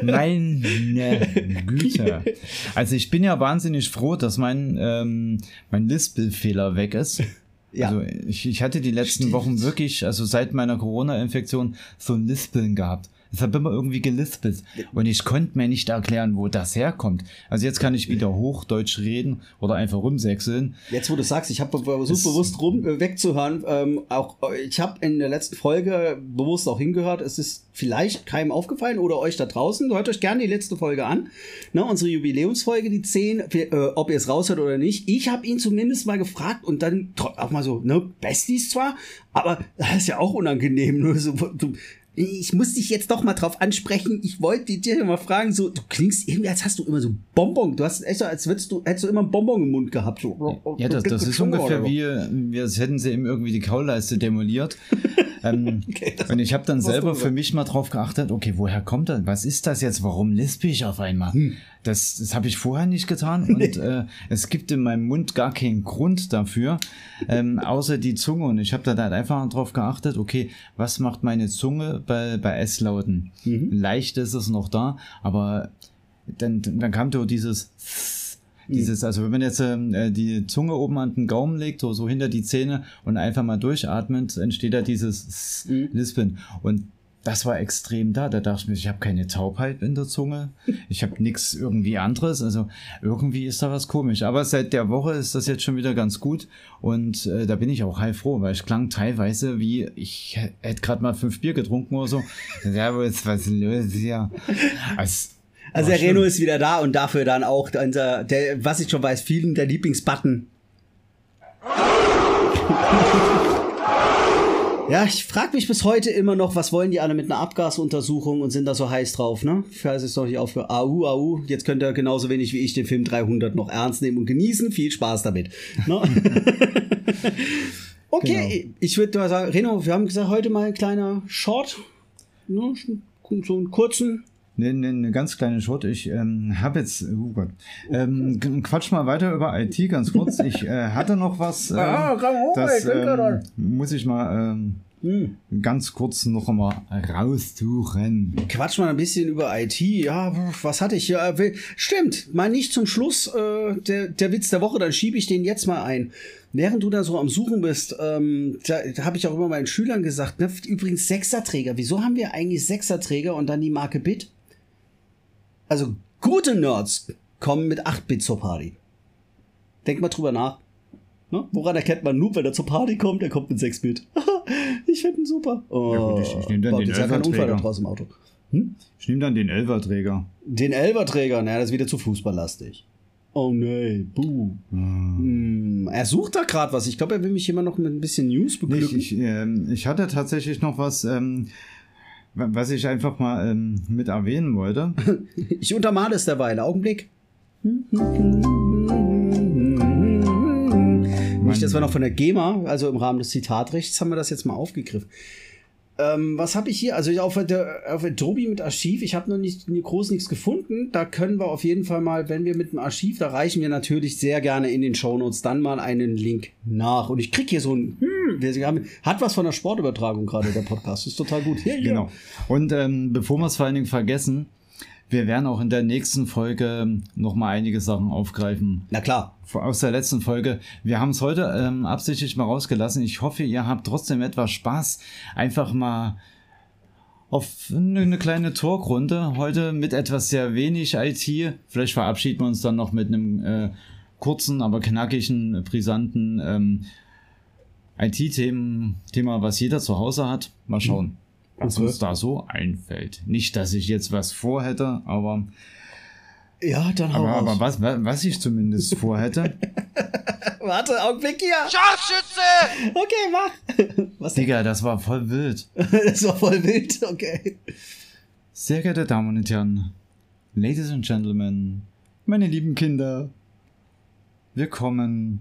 Meine Güte. Also ich bin ja wahnsinnig froh, dass mein, ähm, mein Lispel-Fehler weg ist. Ja. Also ich, ich hatte die letzten Wochen wirklich, also seit meiner Corona-Infektion, so ein Lispeln gehabt. Es hat immer irgendwie gelispelt. Und ich konnte mir nicht erklären, wo das herkommt. Also jetzt kann ich wieder Hochdeutsch reden oder einfach rumsechseln. Jetzt, wo du sagst, ich habe versucht, bewusst rum äh, wegzuhören. Ähm, auch äh, ich habe in der letzten Folge bewusst auch hingehört. Es ist vielleicht keinem aufgefallen oder euch da draußen. Hört euch gerne die letzte Folge an. Ne, unsere Jubiläumsfolge, die 10, äh, ob ihr es raushört oder nicht. Ich habe ihn zumindest mal gefragt und dann auch mal so, ne, Besties zwar, aber das ist ja auch unangenehm. Nur so, du, ich muss dich jetzt doch mal drauf ansprechen. Ich wollte dir mal fragen, so, du klingst irgendwie, als hast du immer so Bonbon. Du hast echt so, als würdest du, hättest du immer einen Bonbon im Mund gehabt. So. Ja, das, das ist ungefähr wie, wie als hätten sie ihm irgendwie die Kaulleiste demoliert. ähm, und ich habe dann selber für mich mal drauf geachtet, okay, woher kommt das? Was ist das jetzt? Warum lispe ich auf einmal? Das, das habe ich vorher nicht getan und äh, es gibt in meinem Mund gar keinen Grund dafür, ähm, außer die Zunge. Und ich habe da dann einfach drauf geachtet, okay, was macht meine Zunge bei, bei S-Lauten? Leicht ist es noch da, aber dann, dann kam so dieses dieses, also wenn man jetzt ähm, äh, die Zunge oben an den Gaumen legt, so, so hinter die Zähne und einfach mal durchatmet, entsteht da dieses Lispeln. Und das war extrem da. Da dachte ich mir, ich habe keine Taubheit in der Zunge. Ich habe nichts irgendwie anderes. Also irgendwie ist da was komisch. Aber seit der Woche ist das jetzt schon wieder ganz gut. Und äh, da bin ich auch heilfroh, weil ich klang teilweise wie, ich hä- hätte gerade mal fünf Bier getrunken oder so. Ja, wo ist was los hier? Also, Also der Reno ist wieder da und dafür dann auch unser, der, was ich schon weiß, vielen der Lieblingsbutton. Ja, ich frage mich bis heute immer noch, was wollen die alle mit einer Abgasuntersuchung und sind da so heiß drauf, ne? Falls es noch nicht aufhört. Au, au, jetzt könnt ihr genauso wenig wie ich den Film 300 noch ernst nehmen und genießen. Viel Spaß damit. Ne? okay, ich würde mal sagen, Reno, wir haben gesagt, heute mal ein kleiner Short. Ne? So einen kurzen. Ne, ne, ne ganz kleine Short. Ich ähm, habe jetzt, oh Gott, ähm, quatsch mal weiter über IT ganz kurz. Ich äh, hatte noch was, äh, das ähm, muss ich mal ähm, ganz kurz noch einmal raussuchen. Quatsch mal ein bisschen über IT. Ja, was hatte ich hier? Äh, Stimmt, mal nicht zum Schluss äh, der, der Witz der Woche, dann schiebe ich den jetzt mal ein. Während du da so am Suchen bist, ähm, da, da habe ich auch immer meinen Schülern gesagt, ne, übrigens Sechserträger. Wieso haben wir eigentlich Sechserträger und dann die Marke Bit? Also gute Nerds kommen mit 8-Bit zur Party. Denk mal drüber nach. Ne? Woran erkennt man Noob, wenn er zur Party kommt? Er kommt mit 6-Bit. ich finde ihn super. Oh, Ja gut, ich- ich nehm dann baut den jetzt Unfall da Elferträger. draußen im Auto. Ich nehme dann den Elferträger. Den Elberträger, naja, das ist wieder zu fußballlastig. Oh nee, buh. Hm, er sucht da gerade was. Ich glaube, er will mich immer noch mit ein bisschen News Ich, beglücken. ich, ähm, ich hatte tatsächlich noch was, ähm, was ich einfach mal ähm, mit erwähnen wollte. Ich untermale es derweil. Augenblick. Nicht, dass wir noch von der GEMA, also im Rahmen des Zitatrechts, haben wir das jetzt mal aufgegriffen. Ähm, was habe ich hier? Also auf der auf Adobe mit Archiv, ich habe noch nicht groß nichts gefunden. Da können wir auf jeden Fall mal, wenn wir mit dem Archiv, da reichen wir natürlich sehr gerne in den Shownotes dann mal einen Link nach. Und ich krieg hier so ein, hm, wir haben, hat was von der Sportübertragung gerade, der Podcast. ist total gut. Hier, hier. Genau. Und ähm, bevor wir es vor allen Dingen vergessen, wir werden auch in der nächsten Folge noch mal einige Sachen aufgreifen. Na klar. Aus der letzten Folge. Wir haben es heute ähm, absichtlich mal rausgelassen. Ich hoffe, ihr habt trotzdem etwas Spaß. Einfach mal auf eine, eine kleine Talkrunde. Heute mit etwas sehr wenig IT. Vielleicht verabschieden wir uns dann noch mit einem äh, kurzen, aber knackigen, brisanten ähm, IT-Themen, Thema, was jeder zu Hause hat. Mal schauen, was uns da so einfällt. Nicht, dass ich jetzt was vorhätte, aber, Ja, dann aber, aber was, wa- was ich zumindest vorhätte. Warte, Augenblick hier. Scharfschütze! Okay, mach. Was denn? Digga, das war voll wild. Das war voll wild. Okay. Sehr geehrte Damen und Herren, Ladies and Gentlemen, meine lieben Kinder, willkommen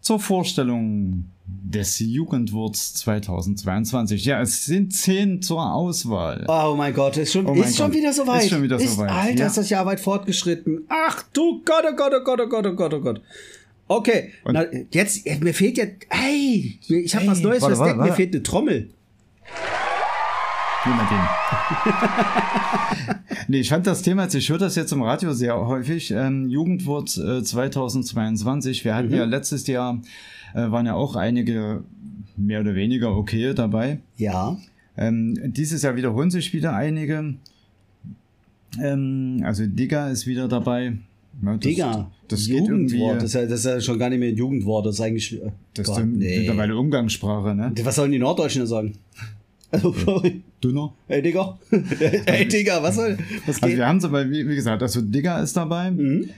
zur Vorstellung des Jugendwurz 2022. Ja, es sind zehn zur Auswahl. Oh mein Gott, ist schon, Oh ist schon Gott. wieder so weit. Ist schon wieder so weit, Alter, ja. ist das Jahr weit fortgeschritten. Ach du Gott, oh Gott, oh Gott, oh Gott, oh Gott, oh Gott. Okay, na, jetzt, mir fehlt jetzt, ey, ich habe was Neues warte, warte, Mir fehlt eine Trommel. Nee, ich fand das Thema, jetzt, ich höre das jetzt im Radio sehr häufig, ähm, Jugendwort äh, 2022. Wir hatten ja letztes Jahr, äh, waren ja auch einige mehr oder weniger okay dabei. Ja. Ähm, dieses Jahr wiederholen sich wieder einige. Ähm, also Digga ist wieder dabei. Ja, das, Digga, das geht Jugendwort. irgendwie. Das ist, ja, das ist ja schon gar nicht mehr ein Jugendwort. Das ist eigentlich. äh, Das Gott, ist nee. mittlerweile Umgangssprache, ne? Was sollen die Norddeutschen denn sagen? Also, sorry. Dünner. Ey, Digga. Ey, Digga, was soll. Was Also geht? wir haben es aber, wie, wie gesagt, also Digga ist dabei. Mhm.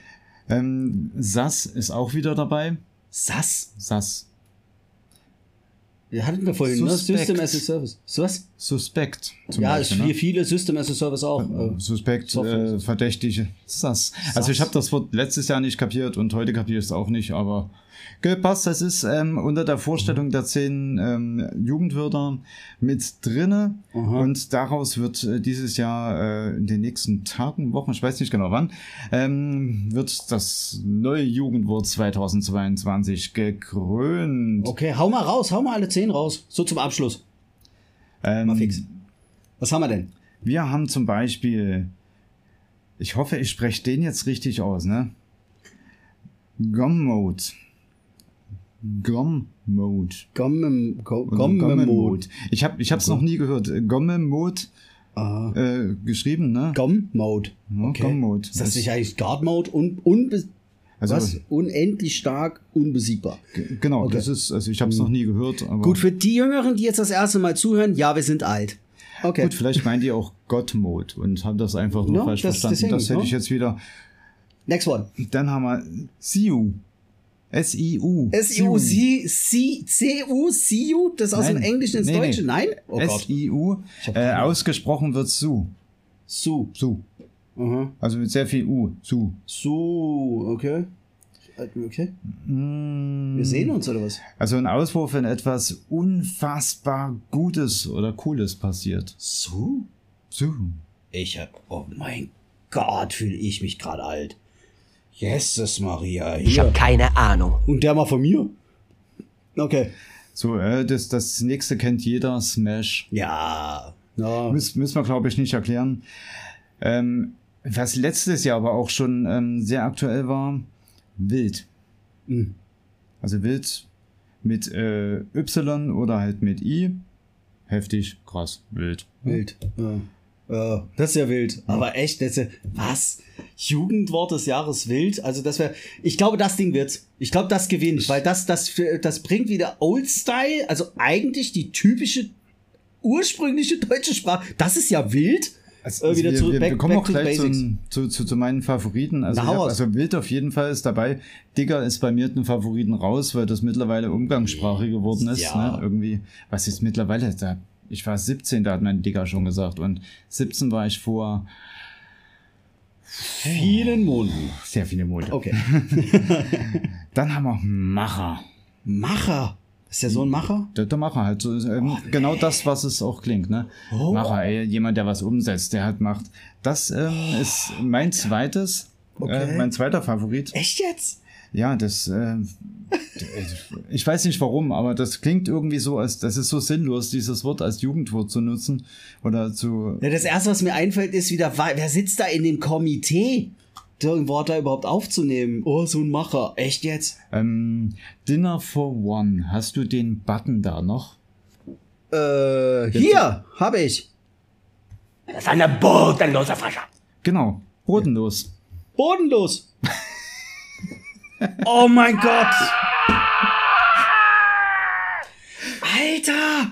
Ähm, Sass ist auch wieder dabei. Sass? Sass. Wir hatten wir vorhin, ne? Suspekt. System as a Service. So was? Suspekt. Zum Ja, Beispiel, ne? wie viele System as a Service auch. äh, Suspekt, äh, Verdächtige, Sass. Also ich habe das Wort letztes Jahr nicht kapiert und heute kapiere ich es auch nicht, aber gepasst. Das ist ähm, unter der Vorstellung der zehn ähm, Jugendwörter mit drinne und daraus wird äh, dieses Jahr äh, in den nächsten Tagen, Wochen, ich weiß nicht genau wann, ähm, wird das neue Jugendwort 2022 gekrönt. Okay, hau mal raus, hau mal alle zehn raus. So zum Abschluss. Ähm, Mal fix. Was haben wir denn? Wir haben zum Beispiel, ich hoffe, ich spreche den jetzt richtig aus, ne? Gom-Mode. Gom-Mode. Gomme, Go, Oder Gomme Mode. Gomme-Mode. Ich habe ich hab's noch nie gehört. Gomme-Mode Ah. äh, geschrieben, ne? Gom Mode. Ja, Okay. Gom-Mode. Ist das nicht eigentlich Guard Mode? Un, unbe Also- was? Unendlich stark, unbesiegbar. Genau, Okay. das ist, also ich habe es noch nie gehört, aber Gut, für die Jüngeren, die jetzt das erste Mal zuhören, ja, wir sind alt. Okay. gut, vielleicht meinen die auch God-Mode und haben das einfach nur Ja, falsch das- verstanden. deswegen, das hätte ich jetzt wieder. Next one. Dann haben wir SIU. S-I-U. S-I-U, C-U, C-U, das aus dem. Englischen ins Nee, nee. Deutsche? Nein? Oh. S-I-U. Äh, ausgesprochen wird Su. Su. Su. Aha. Also mit sehr viel U. Su. Su, okay. Okay. Mm, Wir sehen uns oder was? Also ein Auswurf, wenn etwas unfassbar Gutes oder Cooles passiert. Su? Su. Ich hab, oh mein Gott, fühle ich mich gerade alt. Jesus Maria, hier. Ich habe keine Ahnung. Und der mal von mir. Okay. So, äh, das, das nächste kennt jeder. Smash. Ja. ja. Müssen, müssen wir, glaube ich, nicht erklären. Ähm, was letztes Jahr aber auch schon ähm, sehr aktuell war, wild. Mhm. Also wild mit äh, Y oder halt mit I. Heftig, krass, wild. Wild. Ja. Ja, das ist ja wild. Aber echt, das ist ja, was? Jugendwort des Jahres wild? Also das wäre, ich glaube, das Ding wird's. Ich glaube, das gewinnt, weil das, das, das bringt wieder Old Style, also eigentlich die typische, ursprüngliche deutsche Sprache. Das ist ja wild. Also, Äh, wieder wir, zurück, wir, back- kommen back auch gleich zum, zu, zu, zu meinen Favoriten. Also, hab, also Wild auf jeden Fall ist dabei. Digger ist bei mir den Favoriten raus, weil das mittlerweile Umgangssprache geworden ist. Ja. Ne? Irgendwie, was ist mittlerweile? Da, ich war 17, da hat mein Digger schon gesagt. Und 17 war ich vor Vielen Monden. sehr viele Monate. Okay. Dann haben wir Macher. Macher. Ist der so ein Macher? Der, der Macher halt. So, ähm, Genau das, was es auch klingt. Ne? Oh. Macher, ey, jemand, der was umsetzt, der halt macht. Das ähm, ist mein zweites, Okay. äh, mein zweiter Favorit. Echt jetzt? Ja, das, äh, ich weiß nicht warum, aber das klingt irgendwie so, als das ist so sinnlos, dieses Wort als Jugendwort zu nutzen oder zu. Ja, das erste, was mir einfällt, ist wieder, wer sitzt da in dem Komitee, so ein Wort da überhaupt aufzunehmen? Oh, so ein Macher. Echt jetzt? Ähm, Dinner for One. Hast du den Button da noch? Äh, hier, habe ich. Das ist eine bodenlose Frescher. Genau, bodenlos. Bodenlos. oh mein Gott. Alter.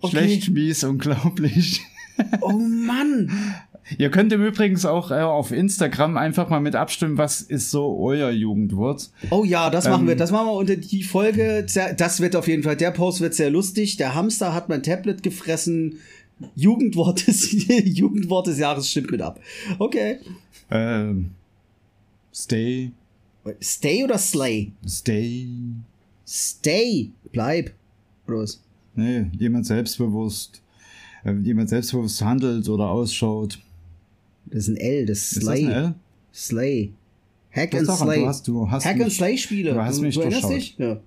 Okay. Schlecht, mies, unglaublich. Oh Mann. Ihr könnt im Übrigen auch äh, auf Instagram einfach mal mit abstimmen, was ist so euer Jugendwort. Oh ja, das machen Ähm, wir. Das machen wir unter die Folge. Das wird auf jeden Fall, der Post wird sehr lustig. Der Hamster hat mein Tablet gefressen. Jugendwort des, Jugendwort des Jahres stimmt mit ab. Okay. Ähm, stay, Stay oder Slay? stay. Stay. Bleib. Oder was? Nee, jemand selbstbewusst. Äh, jemand selbstbewusst handelt oder ausschaut. Das ist ein L, das ist Ist das Slay. ein L? Slay. Hack and Slay. du hast- du hast Hack mich- and Slay Spiele. du hast mich du durchschaut. dich? Ja.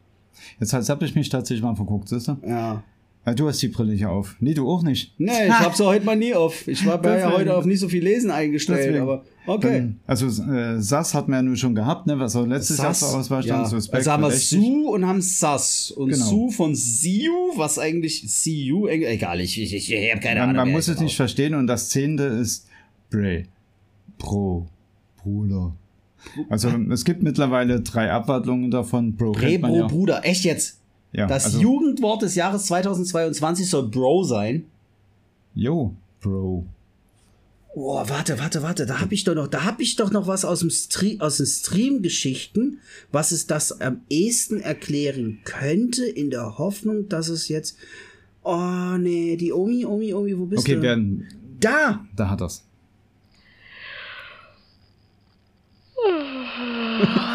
Jetzt, jetzt habe ich mich tatsächlich mal verguckt, siehst du? ja. Ah, du hast die Brille hier auf. Nee, du auch nicht. Nee, ich habe sie heute mal nie auf. Ich war ja Deswegen. heute auf nicht so viel Lesen eingestellt, Deswegen. aber okay. Dann, also äh, SAS hat man ja nur schon gehabt, ne? Was auch letztes Jahr zur Auswahl stand. ja. So Spectre Also haben wir. Su und haben Sass. Und Genau. Su von Siu, was eigentlich Siu, egal, ich, ich, ich, ich habe keine Man, Ahnung. man muss es nicht verstehen und das zehnte ist Bray. Pro. Bruder. Also es gibt mittlerweile drei Abwandlungen davon. Bro man Bro, ja. Bruder, echt jetzt? Ja Das also, Jugendwort des Jahres 2022 soll Bro sein. Jo, Bro. Oh, warte, warte, warte, da habe ich doch noch, da habe ich doch noch was aus dem Stream, aus den Stream-Geschichten, was es das am ehesten erklären könnte, in der Hoffnung, dass es jetzt. Oh nee, die Omi, Omi, Omi, wo bist Okay, du? werden. Da! Da hat er's.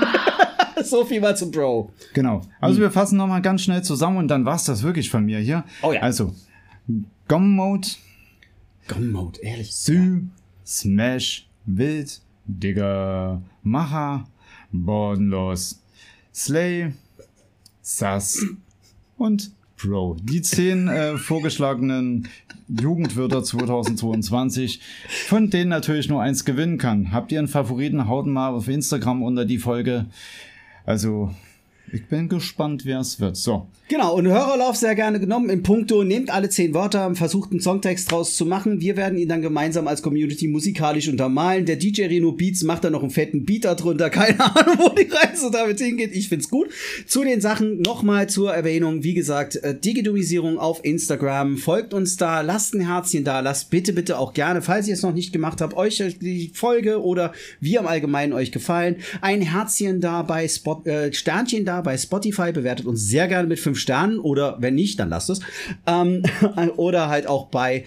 So viel mal zum Bro. Genau. Also wir fassen nochmal ganz schnell zusammen und dann war's das wirklich von mir hier. Oh ja. Also, Gum Mode, Gun Mode, ehrlich. Sü, Smash, Wild, Digger, Macher, Bodenlos, Slay, Sass und Pro. Die zehn äh, vorgeschlagenen Jugendwörter 2022, von denen natürlich nur eins gewinnen kann. Habt ihr einen Favoriten? Haut mal auf Instagram unter die Folge. Also, ich bin gespannt, wer es wird. So. Genau, und Hörerlauf sehr gerne genommen. Im Punkto, nehmt alle zehn Wörter, versucht einen Songtext draus zu machen. Wir werden ihn dann gemeinsam als Community musikalisch untermalen. Der DJ Reno Beats macht da noch einen fetten Beat darunter. Keine Ahnung, wo die Reise damit hingeht. Ich find's gut. Zu den Sachen nochmal zur Erwähnung. Wie gesagt, äh, Digitalisierung auf Instagram. Folgt uns da, lasst ein Herzchen da, lasst bitte, bitte auch gerne, falls ihr es noch nicht gemacht habt, euch die Folge oder wir im Allgemeinen euch gefallen. Ein Herzchen da bei Spot, äh, Sternchen da bei Spotify. Bewertet uns sehr gerne mit fünf Sternen oder wenn nicht, dann lasst es. Ähm, oder halt auch bei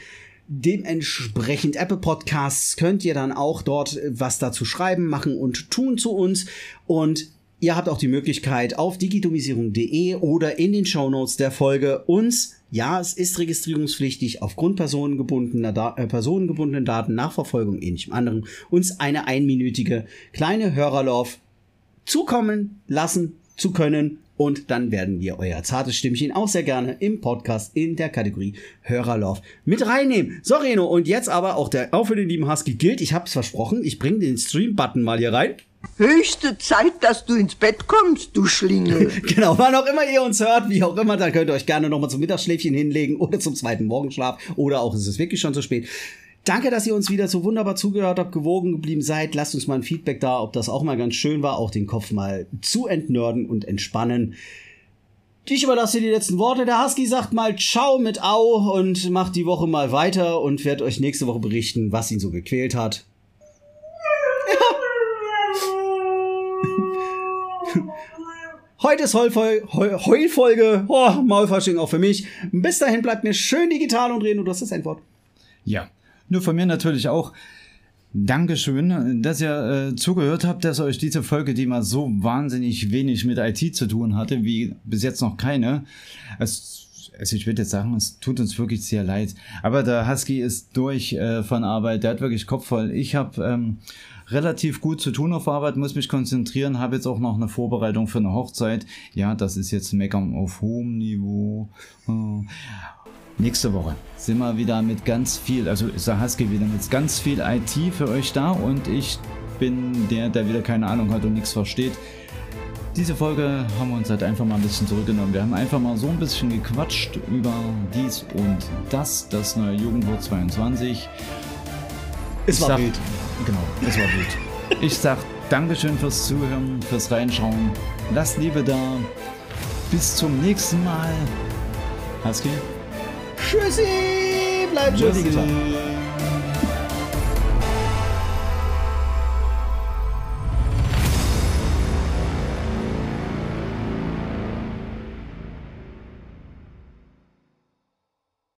dementsprechend Apple Podcasts könnt ihr dann auch dort äh, was dazu schreiben, machen und tun zu uns und Ihr habt auch die Möglichkeit auf digitomisierung.de oder in den Shownotes der Folge uns, ja, es ist registrierungspflichtig, aufgrund personengebundener da äh, personengebundenen Daten, Nachverfolgung, ähnlichem anderen, uns eine einminütige kleine Hörerlauf zukommen lassen zu können. Und dann werden wir euer zartes Stimmchen auch sehr gerne im Podcast in der Kategorie Hörerlauf mit reinnehmen. So, Reno, und jetzt aber auch der auch für den lieben Husky gilt. Ich hab's versprochen, ich bringe den Stream-Button mal hier rein. Höchste Zeit, dass du ins Bett kommst, du Schlingel. genau, wann auch immer ihr uns hört, wie auch immer, da könnt ihr euch gerne nochmal zum Mittagsschläfchen hinlegen oder zum zweiten Morgenschlaf oder auch ist es wirklich schon zu spät. Danke, dass ihr uns wieder so wunderbar zugehört habt, gewogen geblieben seid. Lasst uns mal ein Feedback da, ob das auch mal ganz schön war, auch den Kopf mal zu entnörden und entspannen. Ich überlasse dir die letzten Worte. Der Husky sagt mal Ciao mit Au und macht die Woche mal weiter und wird euch nächste Woche berichten, was ihn so gequält hat. Heute ist Heulfol Heul Heulfolge. Oh, Maulfasching auch für mich. Bis dahin bleibt mir schön digital und reden. Du hast das Endwort. Ja, nur von mir natürlich auch. Dankeschön, dass ihr äh, zugehört habt, dass euch diese Folge, die mal so wahnsinnig wenig mit IT zu tun hatte, wie bis jetzt noch keine. Es, also ich würde jetzt sagen, es tut uns wirklich sehr leid. Aber der Husky ist durch äh, von Arbeit, der hat wirklich Kopf voll. Ich habe ähm, relativ gut zu tun auf Arbeit, muss mich konzentrieren, habe jetzt auch noch eine Vorbereitung für eine Hochzeit. Ja, das ist jetzt Meckern auf hohem Niveau. Oh. Nächste Woche sind wir wieder mit ganz viel, also ist der Husky wieder mit ganz viel IT für euch da und ich bin der, der wieder keine Ahnung hat und nichts versteht. Diese Folge haben wir uns halt einfach mal ein bisschen zurückgenommen. Wir haben einfach mal so ein bisschen gequatscht über dies und das, das neue Jugendwort 22. Es Ich war sag- wild. Genau, es war wild. Ich sag Dankeschön fürs Zuhören, fürs Reinschauen. Lasst Liebe da. Bis zum nächsten Mal. Husky? Tschüssi, bleibt schön.